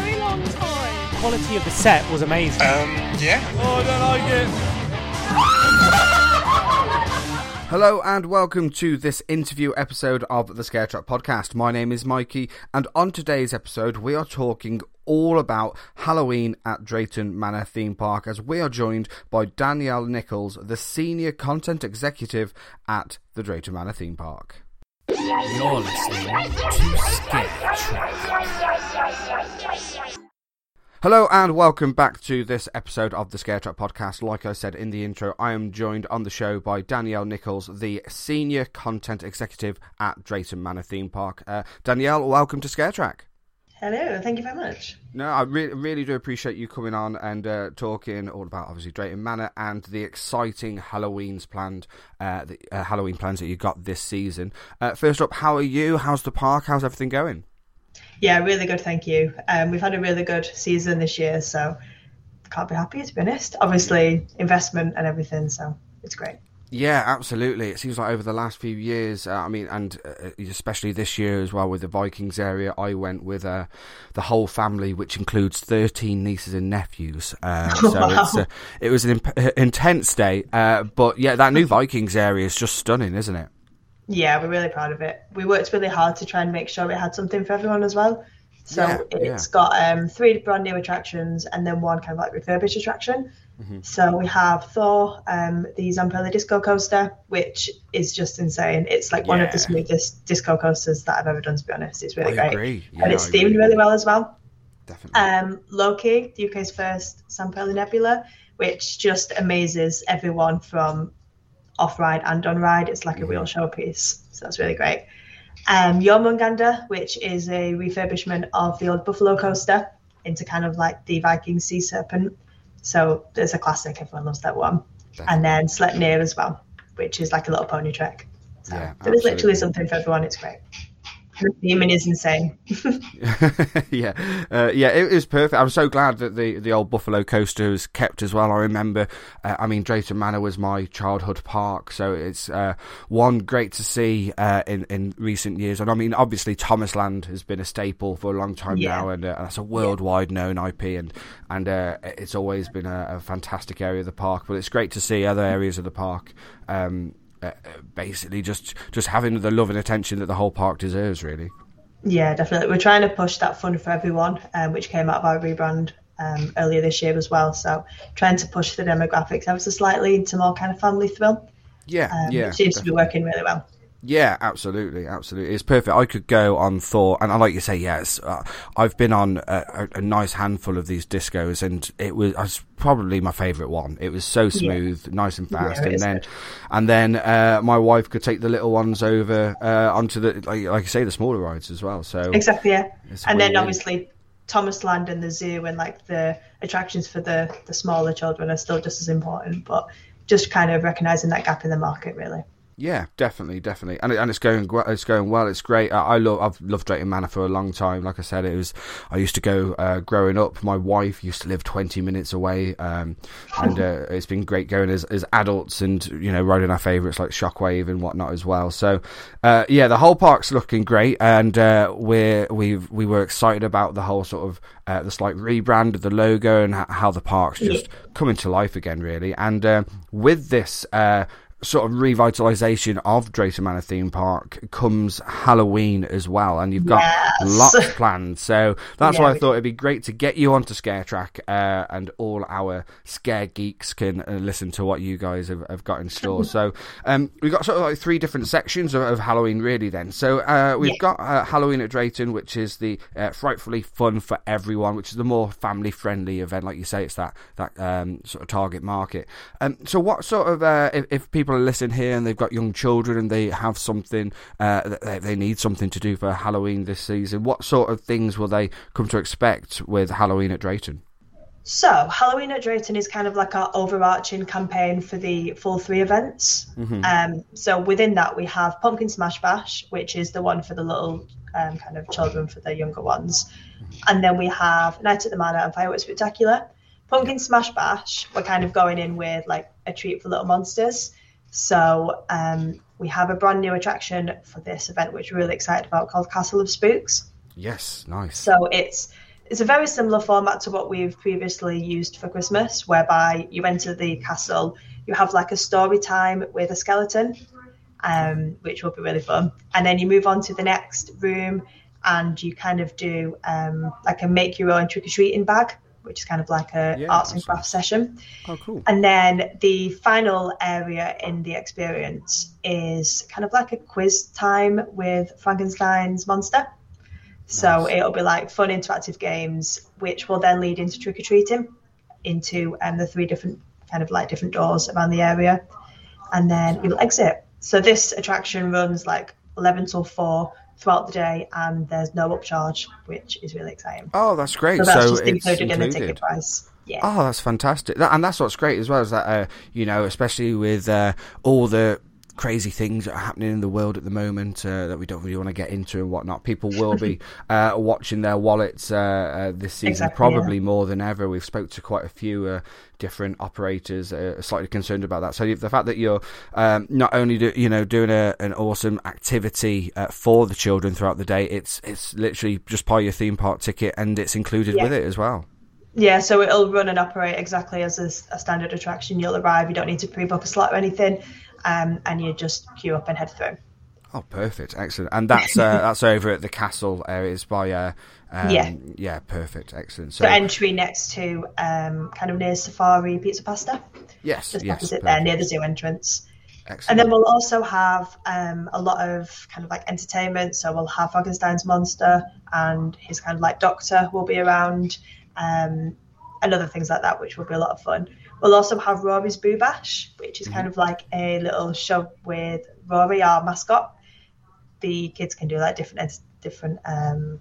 very long time. Quality of the set was amazing. Um, yeah? Oh, I don't like it. Hello and welcome to this interview episode of the Scare Track podcast. My name is Mikey, and on today's episode, we are talking all about Halloween at Drayton Manor Theme Park as we are joined by Danielle Nichols, the senior content executive at the Drayton Manor Theme Park. You're listening to. Hello and welcome back to this episode of the Scare Track podcast. Like I said in the intro, I am joined on the show by Danielle Nichols, the senior content executive at Drayton Manor Theme Park. Uh, Danielle, welcome to Scare Track. Hello, thank you very much. No, I re- really do appreciate you coming on and uh, talking all about obviously Drayton Manor and the exciting Halloween's planned, uh, the uh, Halloween plans that you got this season. Uh, first up, how are you? How's the park? How's everything going? Yeah, really good, thank you. Um, we've had a really good season this year, so can't be happy to be honest. Obviously, investment and everything, so it's great. Yeah, absolutely. It seems like over the last few years, uh, I mean, and uh, especially this year as well with the Vikings area, I went with uh, the whole family, which includes 13 nieces and nephews. Uh, so Wow. uh, it was an imp- intense day. Uh, but yeah, that new Vikings area is just stunning, isn't it? Yeah, we're really proud of it. We worked really hard to try and make sure we had something for everyone as well. So Yeah, it's got um, three brand new attractions and then one kind of like refurbished attraction. Mm-hmm. So we have Thor, um, the Zamperla disco coaster, which is just insane. It's like one of the smoothest disco coasters that I've ever done, to be honest. It's really I great. agree. Yeah, and it's I themed agree. really well as well. Definitely. um, Loki, the UK's first Zamperla Nebula, which just amazes everyone from off ride and on ride. It's like a real showpiece, so that's really great. Um, Jormungandr, which is a refurbishment of the old Buffalo coaster into kind of like the Viking Sea Serpent. So there's a classic, everyone loves that one. And then Sleipnir as well, which is like a little pony trek. So Yeah, there is literally something for everyone. It's great. The theming is insane. yeah, uh, yeah, it was perfect. I'm so glad that the, the old Buffalo coaster was kept as well. I remember, uh, I mean, Drayton Manor was my childhood park, so it's uh, one great to see uh, in in recent years. And I mean, obviously, Thomas Land has been a staple for a long time Yeah. now, and uh, that's a worldwide known IP, and and uh, it's always been a, a fantastic area of the park. But it's great to see other areas of the park. Um, uh, basically, just just having the love and attention that the whole park deserves, really. Yeah, definitely. We're trying to push that fun for everyone, um, which came out of our rebrand um, earlier this year as well. So trying to push the demographics ever so slightly into more kind of family thrill, Yeah, um, yeah, which seems to be working really well. Yeah, absolutely, absolutely. It's perfect. I could go on Thor, and I like you say, yes. Uh, I've been on a, a, a nice handful of these discos, and it was, was probably my favourite one. It was so smooth, nice and fast, it and then, and then uh, my wife could take the little ones over uh, onto the, like, like you say, the smaller rides as well. So Exactly, yeah. And then obviously Thomas Land and the zoo and like the attractions for the the smaller children are still just as important, but just kind of recognizing that gap in the market really. Yeah, definitely, definitely, and and it's going it's going well. It's great. I, I love I've loved Drayton Manor for a long time. Like I said, it was I used to go uh, growing up. My wife used to live twenty minutes away, um, and uh, it's been great going as as adults and you know riding our favourites like Shockwave and whatnot as well. So uh, yeah, the whole park's looking great, and uh, we're we we were excited about the whole sort of uh, the slight rebrand of the logo and how the park's just coming to life again, really. And uh, with this. Sort of revitalization of Drayton Manor theme park comes Halloween as well, and you've got Yes. lots planned. So that's Yeah, why I thought it'd be great to get you onto Scare Track, uh, and all our scare geeks can uh, listen to what you guys have, have got in store. so um, we've got sort of like three different sections of, of Halloween, really. Then, so uh, we've Yeah. got uh, Halloween at Drayton, which is the uh, frightfully fun for everyone, which is the more family friendly event, like you say. It's that that um, sort of target market. Um, so, what sort of uh, if, if people are listening here and they've got young children and they have something uh, that they, they need something to do for Halloween this season, what sort of things will they come to expect with Halloween at Drayton? So, Halloween at Drayton is kind of like our overarching campaign for the full three events. Um, so, within that, we have Pumpkin Smash Bash, which is the one for the little um, kind of children, for the younger ones. And then we have Night at the Manor and Fireworks Spectacular. Pumpkin Smash Bash, we're kind of going in with like a treat for little monsters. So, um, we have a brand new attraction for this event, which we're really excited about, called Castle of Spooks. Yes, nice. So it's it's a very similar format to what we've previously used for Christmas, whereby you enter the castle, you have like a story time with a skeleton, um, which will be really fun, and then you move on to the next room, and you kind of do um, like a make your own trick or treating bag, which is kind of like a Yeah, arts and crafts session. oh, cool. And then the final area in the experience is kind of like a quiz time with Frankenstein's monster. So it'll be like fun interactive games, which will then lead into trick or treating, into um, the three different kind of like different doors around the area, and then you'll exit. So this attraction runs like 11 till 4 throughout the day, and there's no upcharge, which is really exciting. Oh, that's great. So that's so just it's included, in the ticket price. Yeah. Oh, that's fantastic. And that's what's great as well is that, uh, you know, especially with uh, all the crazy things that are happening in the world at the moment uh, that we don't really want to get into and whatnot, people will be uh, watching their wallets uh, uh, this season Exactly, probably more than ever. We've spoke to quite a few uh, different operators uh, slightly concerned about that. So the fact that you're um, not only do, you know doing a, an awesome activity uh, for the children throughout the day, it's it's literally just part of your theme park ticket and it's included Yeah. with it as well. Yeah, so it'll run and operate exactly as a, a standard attraction. You'll arrive, you don't need to pre-book a slot or anything, um, and you just queue up and head through. Oh, perfect, excellent, and that's uh, that's over at the castle areas by uh, um, Yeah. yeah, perfect, excellent. So The entry next to um, kind of near Safari Pizza Pasta, yes, just yes, opposite there near the zoo entrance. excellent. And then we'll also have um, a lot of kind of like entertainment. So we'll have Frankenstein's monster and his kind of like doctor will be around, um, and other things like that, which will be a lot of fun. We'll also have Rory's Boo Bash, which is kind of like a little show with Rory, our mascot. The kids can do like different different um,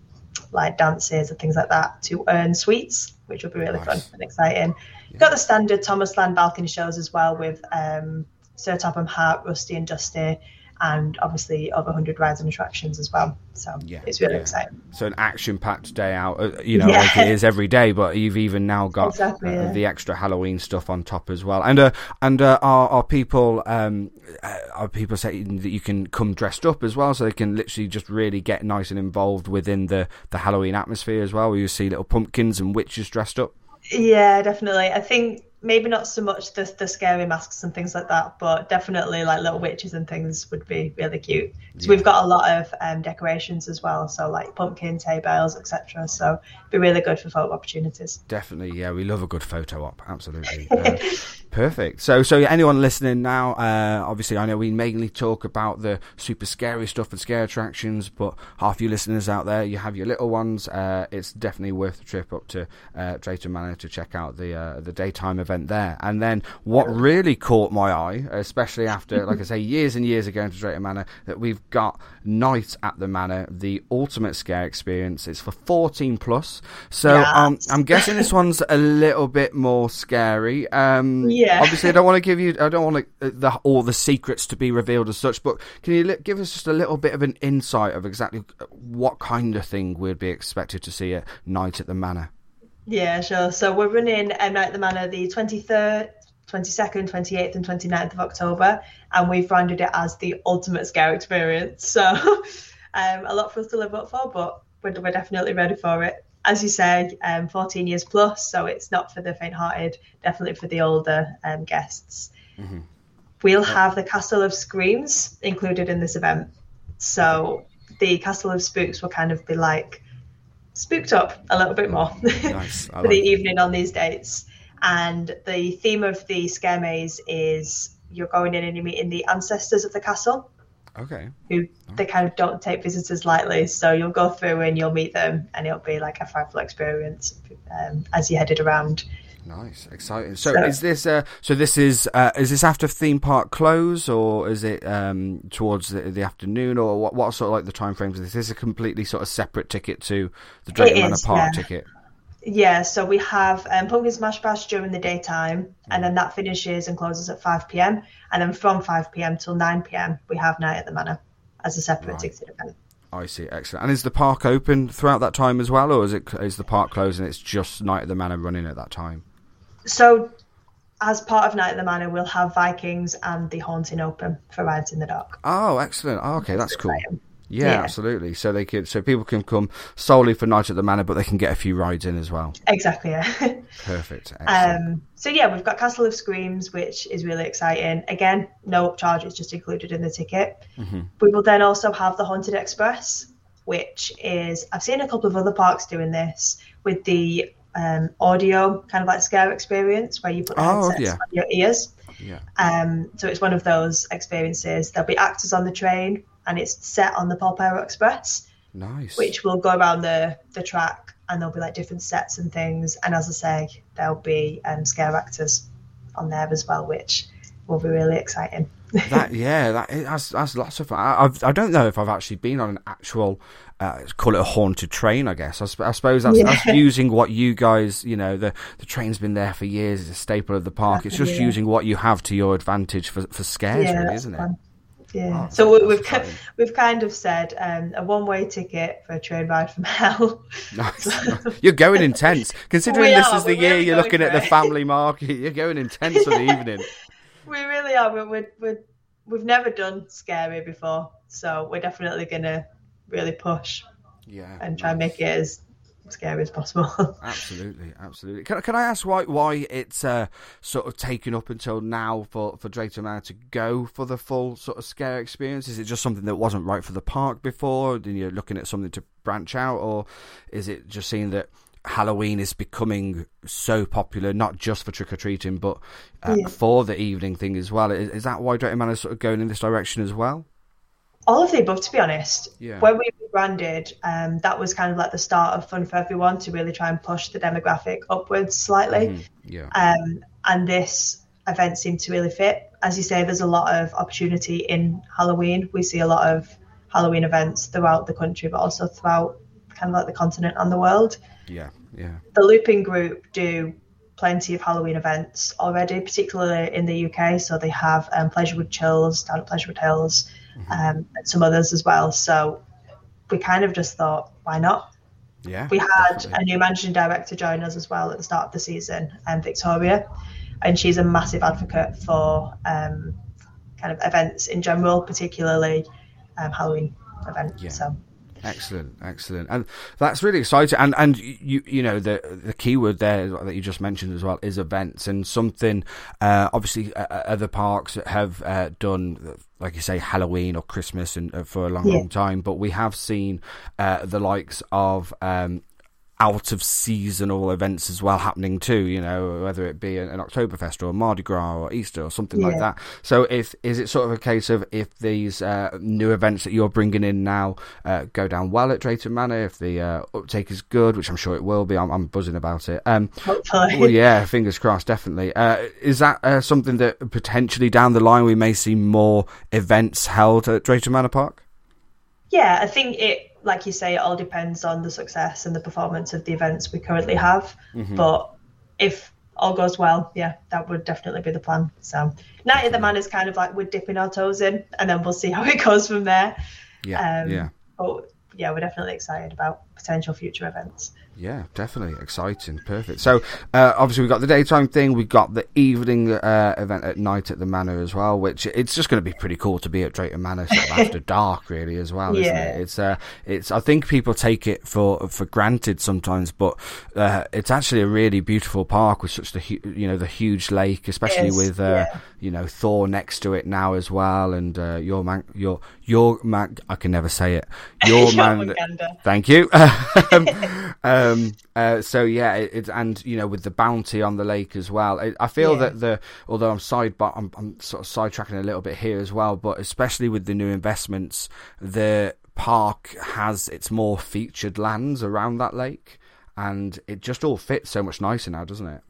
like dances and things like that to earn sweets, which will be really fun and exciting. You've got the standard Thomas Land balcony shows as well with um, Sir Topham Hatt, Rusty and Dusty, and obviously over 100 rides and attractions as well. So Yeah, it's really yeah. exciting. So an action-packed day out, uh, you know, Yeah. like it is every day. But you've even now got Exactly, uh, yeah. the extra Halloween stuff on top as well. And uh, and uh, are, are people um, uh, are people saying that you can come dressed up as well, so they can literally just really get nice and involved within the the Halloween atmosphere as well, where you see little pumpkins and witches dressed up. Yeah, definitely. I think maybe not so much the the scary masks and things like that, but definitely like little witches and things would be really cute. So we've got a lot of um, decorations as well, so like pumpkins, hay bales, etc. So it'd be really good for photo opportunities. Definitely, yeah, we love a good photo op. Absolutely, Uh, perfect. So, so anyone listening now, uh, obviously, I know we mainly talk about the super scary stuff and scare attractions, but half you listeners out there, you have your little ones. Uh, it's definitely worth the trip up to uh, Drayton Manor to check out the uh, the daytime event there. And then, what really caught my eye, especially after, like I say, years and years ago to Drayton Manor, that we've got Night at the Manor, the ultimate scare experience. It's for 14 plus. So, um, I'm guessing this one's a little bit more scary. Um, Yeah. Obviously, I don't want to give you, I don't want to, uh, the, all the secrets to be revealed as such, but can you give us just a little bit of an insight of exactly what kind of thing we'd be expected to see at night at the manor? Yeah, sure. So we're running um, Night at the Manor the 23rd, 22nd, 28th, and 29th of October, and we've branded it as the ultimate scare experience. So um, a lot for us to live up for, but we're, we're definitely ready for it. As you say, um, 14 years plus, so it's not for the faint-hearted, definitely for the older um, guests. we'll have the Castle of Screams included in this event. So the Castle of Spooks will kind of be like spooked up a little bit more Nice. For the it. evening on these dates. And the theme of the scare maze is you're going in and you're meeting the ancestors of the castle, Okay. who they kind of don't take visitors lightly. So you'll go through and you'll meet them, and it'll be like a frightful experience um, as you headed around. Nice, exciting. So, So- is this uh, so this is uh, is this after theme park close or is it um, towards the, the afternoon or what? What sort of like the time frames of this? Is this a completely sort of separate ticket to the Drayton It Manor is, Park yeah. ticket? Yeah, so we have um, Pumpkin Smash Bash during the daytime, and then that finishes and closes at 5 pm. And then from 5 pm till 9 pm, we have Night at the Manor as a separate Right. ticketed event. I see, excellent. And is the park open throughout that time as well, or is it is the park closed and it's just Night at the Manor running at that time? So, as part of Night at the Manor, we'll have Vikings and the Haunting open for rides in the dark. Oh, excellent. Oh, okay, that's cool. Yeah, Yeah. absolutely. So they could, so people can come solely for Night at the Manor, but they can get a few rides in as well. Exactly, yeah. Perfect. Excellent. um, so, yeah, we've got Castle of Screams, which is really exciting. Again, no upcharge, it's just included in the ticket. Mm-hmm. We will then also have the Haunted Express, which is, I've seen a couple of other parks doing this with the um, audio kind of like scare experience where you put the Oh, headsets yeah. on your ears. yeah. Um, so it's one of those experiences. There'll be actors on the train, and it's set on the Polperro Express, Nice. which will go around the the track, and there'll be like different sets and things. And as I say, there'll be um, scare actors on there as well, which will be really exciting. That yeah, that that's, that's lots of fun. I, I've, I don't know if I've actually been on an actual uh, call it a haunted train. I guess I, I suppose that's, that's using what you guys, you know, the the train's been there for years. It's a staple of the park. It's just Yeah. using what you have to your advantage for for scares, yeah, really, isn't it? Yeah. Oh, so we, we've ki- exciting. we've kind of said um, a one way ticket for a train ride from hell. Nice. You're going intense, considering this is the year you're looking at the family market. You're going intense for the evening. We really are. We're, we're, we're, we've never done scary before, so we're definitely gonna really push Yeah, and try and make it as scary as possible. Absolutely, absolutely. Can, can I ask why why it's uh, sort of taken up until now for for Drayton Manor to go for the full sort of scare experience? Is it just something that wasn't right for the park before? Then you're looking at something to branch out, or is it just seeing that Halloween is becoming so popular, not just for trick or treating, but uh, Yeah. for the evening thing as well? Is, is that why Drayton Manor is sort of going in this direction as well? All of the above, to be honest. Yeah. When we rebranded, um, that was kind of like the start of Fun for Everyone to really try and push the demographic upwards slightly. Mhm, Yeah, Um, and this event seemed to really fit. As you say, there's a lot of opportunity in Halloween. We see a lot of Halloween events throughout the country, but also throughout kind of like the continent and the world. yeah, yeah. The Looping Group do plenty of Halloween events already, particularly in the UK. So they have um, Pleasurewood Chills down at Pleasurewood Hills, um, and some others as well. So we kind of just thought, why not? Yeah, We had definitely. a new managing director join us as well at the start of the season, um, Victoria, and she's a massive advocate for um, kind of events in general, particularly um, Halloween events. Yeah. So Excellent, excellent, and that's really exciting. And and you you know the the keyword there that you just mentioned as well is events and something. Uh, obviously, uh, uh, other parks have uh, done, like you say, Halloween or Christmas, and uh, for a long, Yeah. long time. But we have seen uh, the likes of. Um, out of seasonal events as well happening too, you know, whether it be an, an Oktoberfest or a Mardi Gras or Easter or something like that. So, if is it sort of a case of if these uh, new events that you're bringing in now uh, go down well at Drayton Manor, if the uh, uptake is good, which I'm sure it will be, I'm, I'm buzzing about it. Um, hopefully, well, yeah, fingers crossed, definitely. Uh, is that uh, something that potentially down the line we may see more events held at Drayton Manor Park? Yeah, I think it, like you say, it all depends on the success and the performance of the events we currently have. Mm-hmm. But if all goes well, yeah, that would definitely be the plan. So, Night of the Manor is kind of like we're dipping our toes in, and then we'll see how it goes from there. Yeah, Um, yeah. But yeah, we're definitely excited about potential future events. Yeah, definitely exciting, perfect. So uh, obviously we got the daytime thing, we got the evening uh, event at night at the Manor as well, which it's just going to be pretty cool to be at Drayton Manor after dark, really as well, isn't it? It's uh, it's I think people take it for for granted sometimes, but uh, it's actually a really beautiful park with such the hu- you know the huge lake, especially Yes, with uh, yeah. You know Thor next to it now as well, and uh, your man your your man I can never say it your man. Thank you. um, um, uh, so yeah, it, and you know with the bounty on the lake as well. I, I feel Yeah. that the although I'm side, but I'm, I'm sort of sidetracking a little bit here as well. But especially with the new investments, the park has its more featured lands around that lake, and it just all fits so much nicer now, doesn't it?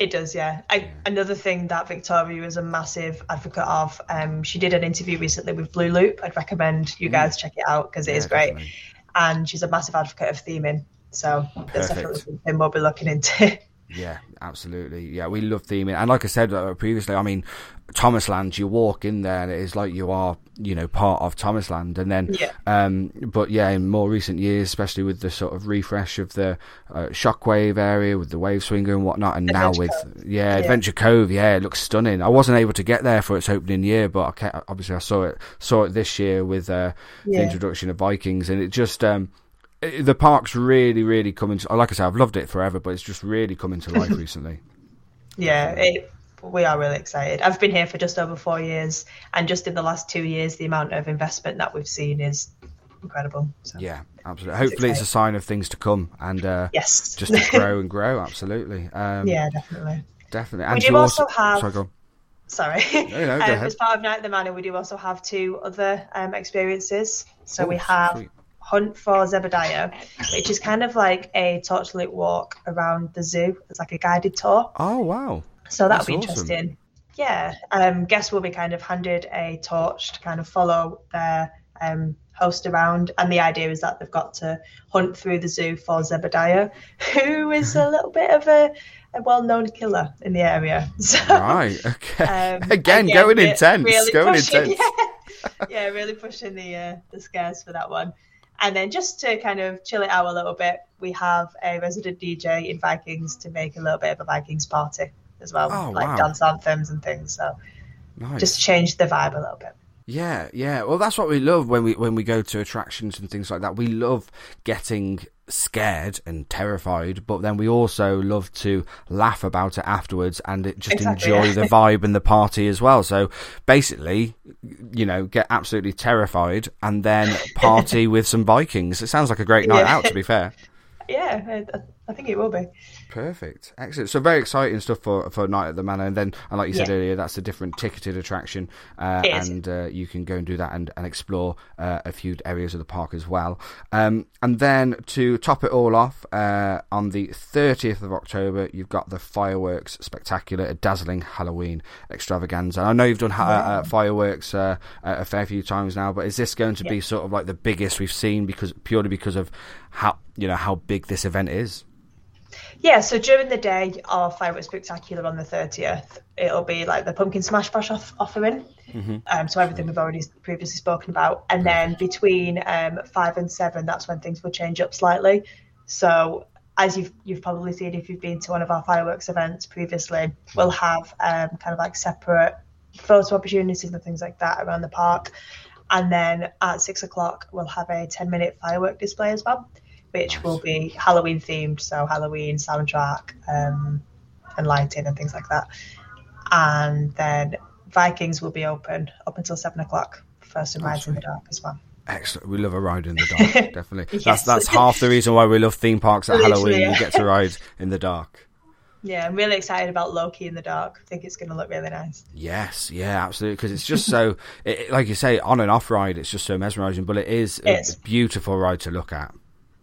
It does, yeah. I, Another thing that Victoria is a massive advocate of. Um, she did an interview recently with Blue Loop. I'd recommend you guys check it out because it is Mm. Yeah, great. definitely. And she's a massive advocate of theming, so Perfect. that's definitely something we'll be looking into. Yeah, absolutely. Yeah, we love theming, and like I said uh, previously, I mean, Thomasland. You walk in there, and it is like you are, you know, part of Thomasland. And then, Yeah. um, but yeah, in more recent years, especially with the sort of refresh of the uh, Shockwave area with the wave swinger and whatnot, and now Adventure with yeah, Adventure Cove, yeah, it looks stunning. I wasn't able to get there for its opening year, but I ca- obviously I saw it saw it this year with uh, the introduction of Vikings, and it just. Um, the park's really, really coming. To, like I said, I've loved it forever, but it's just really coming to life recently. yeah, it, we are really excited. I've been here for just over four years, and just in the last two years, the amount of investment that we've seen is incredible. So, Yeah, absolutely. Hopefully, it's a sign of things to come, and uh, Yes. just to grow and grow. Absolutely, um, yeah, definitely. definitely. And We do you also have- Sorry. Sorry. no, go um, as part of Night at the Manor, we do also have two other um, experiences. So Oh, we have sweet. Hunt for Zebediah, which is kind of like a torchlight walk around the zoo. It's like a guided tour. Oh wow! So that'll That's be awesome. interesting. Yeah. Um, guests will be kind of handed a torch to kind of follow their um, host around. And the idea is that they've got to hunt through the zoo for Zebediah, who is a little bit of a, a well known killer in the area. So, Right, okay. um, again, going re- intense. really going pushing- intense. Yeah, yeah, really pushing the uh, the scares for that one. And then just to kind of chill it out a little bit, we have a resident DJ in Vikings to make a little bit of a Vikings party as well, Oh, like wow. dance anthems and things. So Nice. just change the vibe a little bit. Yeah, yeah. Well, that's what we love when we when we go to attractions and things like that. We love getting scared and terrified, but then we also love to laugh about it afterwards and it just Exactly, enjoy yeah. the vibe and the party as well. So basically, you know, get absolutely terrified and then party with some Vikings. It sounds like a great night Yeah. out. To be fair. Yeah, I, I think it will be. Perfect, excellent. So very exciting stuff for for Night at the Manor, and then, and like you said Yeah. earlier, that's a different ticketed attraction, uh, and uh, you can go and do that and, and explore uh, a few areas of the park as well. Um, and then to top it all off, uh, on the 30th of October, you've got the fireworks spectacular, a dazzling Halloween extravaganza. I know you've done ha- uh, fireworks uh, a fair few times now, but is this going to be sort of like the biggest we've seen because purely because of how you know how big this event is? Yeah, so during the day, our fireworks spectacular on the 30th, it'll be like the pumpkin smash bash off- offering. Um, so everything we've already previously spoken about. And then between um, five and seven, that's when things will change up slightly. So as you've you've probably seen if you've been to one of our fireworks events previously, we'll have um, kind of like separate photo opportunities and things like that around the park. And then at six o'clock, we'll have a 10 minute firework display as well, which will be Halloween themed. So Halloween soundtrack um, and lighting and things like that. And then Vikings will be open up until seven o'clock for some rides in the dark as well. Excellent. We love a ride in the dark, definitely. That's Yes. that's half the reason why we love theme parks at Literally, Halloween. yeah. You get to ride in the dark. Yeah, I'm really excited about Loki in the dark. I think it's going to look really nice. Yes, yeah, absolutely. Because it's just so, it, like you say, on and off ride, it's just so mesmerising. But it is a It's- beautiful ride to look at.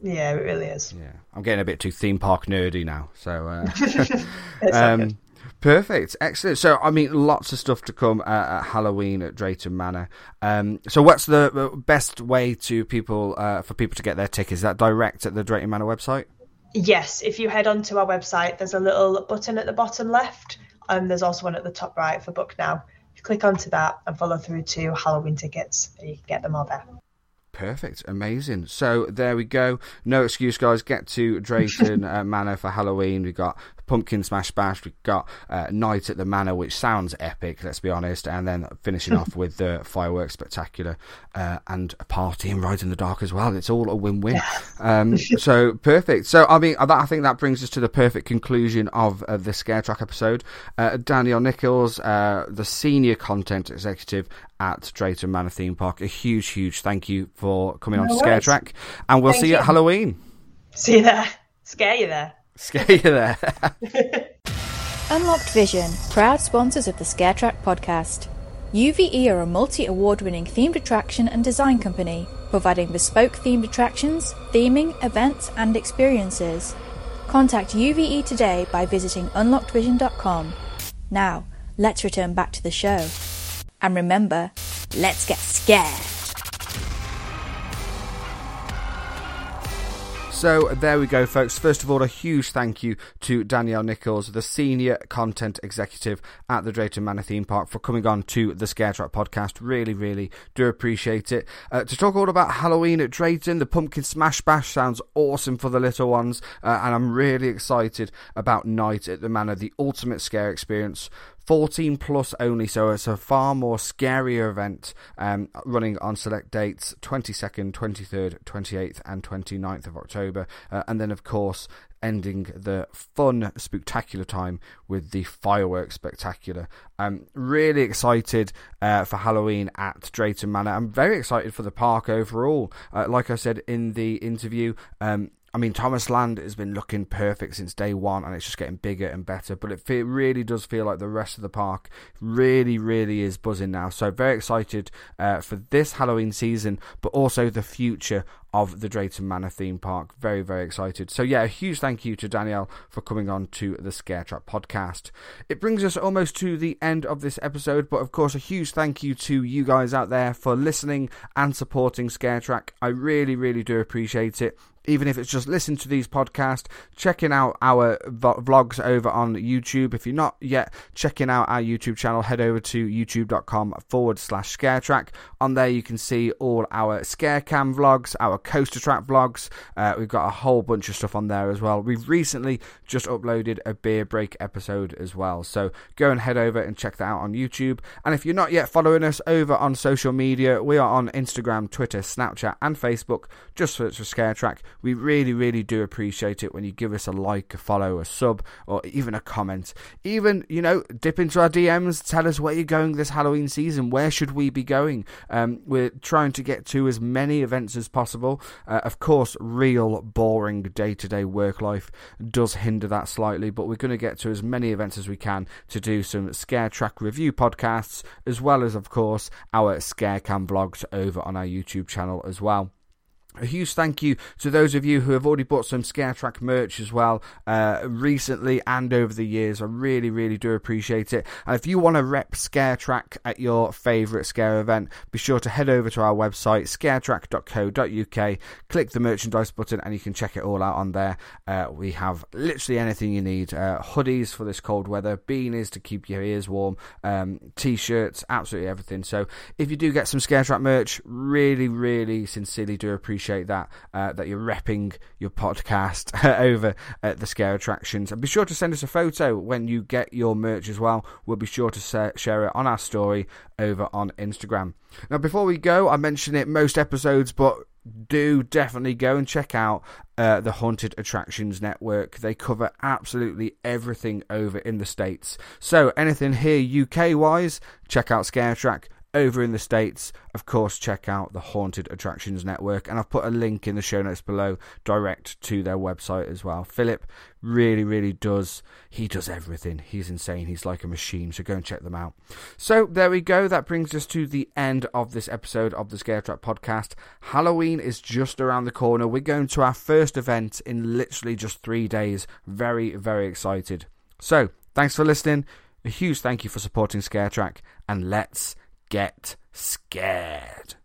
Yeah, it really is. Yeah, I'm getting a bit too theme park nerdy now. So, uh, um, perfect, excellent. So, I mean, lots of stuff to come uh, at Halloween at Drayton Manor. Um, so, what's the uh, best way to people uh, for people to get their tickets? Is that direct at the Drayton Manor website? Yes, if you head onto our website, there's a little button at the bottom left, and there's also one at the top right for book now. You click onto that and follow through to Halloween tickets, you can get them all there. Perfect, amazing. So there we go. No excuse, guys. Get to Drayton uh, Manor for Halloween. We've got Pumpkin Smash Bash. We've got uh, Night at the Manor, which sounds epic, let's be honest. And then finishing off with the fireworks spectacular uh, and a party and Ride in the Dark as well. It's all a win win. Um, so perfect. So, I mean, I think that brings us to the perfect conclusion of uh, the Scare Track episode. Uh, Danielle Nichols, uh, the senior content executive at Drayton Manor Theme Park, a huge, huge thank you for coming on to Scare. Track. And we'll Thank see you you. at Halloween. See you there. Scare you there. Scare you there. Unlocked Vision, proud sponsors of the ScareTrack podcast. UVE are a multi award winning themed attraction and design company, providing bespoke themed attractions, theming, events, and experiences. Contact UVE today by visiting unlockedvision.com. Now, let's return back to the show. And remember, let's get scared. So there we go, folks. First of all, a huge thank you to Danielle Nichols, the senior content executive at the Drayton Manor Theme Park, for coming on to the Scare Track podcast. Really, really do appreciate it. Uh, to talk all about Halloween at Drayton, the Pumpkin Smash Bash sounds awesome for the little ones, uh, and I'm really excited about Night at the Manor, the ultimate scare experience. 14 plus only, so it's a far more scarier event um, running on select dates 22nd, 23rd, 28th, and 29th of October. Uh, and then, of course, ending the fun, spectacular time with the fireworks spectacular. I'm really excited uh, for Halloween at Drayton Manor. I'm very excited for the park overall. Uh, like I said in the interview, um, I mean, Thomas Land has been looking perfect since day one, and it's just getting bigger and better. But it fe- really does feel like the rest of the park really, really is buzzing now. So very excited uh, for this Halloween season, but also the future of the Drayton Manor theme park. Very, very excited. So yeah, a huge thank you to Danielle for coming on to the Scare Track podcast. It brings us almost to the end of this episode, but of course, a huge thank you to you guys out there for listening and supporting Scare Track. I really, really do appreciate it even if it's just listening to these podcasts, checking out our vlogs over on YouTube. If you're not yet checking out our YouTube channel, head over to youtube.com forward slash scaretrack. On there, you can see all our scarecam vlogs, our coaster track vlogs. Uh, we've got a whole bunch of stuff on there as well. We've recently just uploaded a beer break episode as well. So go and head over and check that out on YouTube. And if you're not yet following us over on social media, we are on Instagram, Twitter, Snapchat, and Facebook. Just search for Scare Track. We really, really do appreciate it when you give us a like, a follow, a sub, or even a comment. Even, you know, dip into our DMs, tell us where you're going this Halloween season. Where should we be going? Um, we're trying to get to as many events as possible. Uh, of course, real boring day to day work life does hinder that slightly, but we're going to get to as many events as we can to do some Scare Track review podcasts, as well as, of course, our Scare Cam vlogs over on our YouTube channel as well. A huge thank you to those of you who have already bought some Scare Track merch as well, uh, recently and over the years. I really, really do appreciate it. And if you want to rep Scare Track at your favourite Scare event, be sure to head over to our website, scaretrack.co.uk, click the merchandise button, and you can check it all out on there. Uh, we have literally anything you need uh, hoodies for this cold weather, beanies to keep your ears warm, um, t shirts, absolutely everything. So if you do get some Scare Track merch, really, really sincerely do appreciate that, uh, that you're repping your podcast over at the Scare Attractions. And be sure to send us a photo when you get your merch as well. We'll be sure to share it on our story over on Instagram. Now, before we go, I mention it most episodes, but do definitely go and check out uh, the Haunted Attractions Network. They cover absolutely everything over in the States. So, anything here UK wise, check out Scare Track. Over in the States, of course, check out the Haunted Attractions Network, and I've put a link in the show notes below direct to their website as well. Philip really, really does. He does everything. He's insane. He's like a machine. So go and check them out. So there we go. That brings us to the end of this episode of the Scare Track podcast. Halloween is just around the corner. We're going to our first event in literally just three days. Very, very excited. So thanks for listening. A huge thank you for supporting Scare Track, and let's get scared.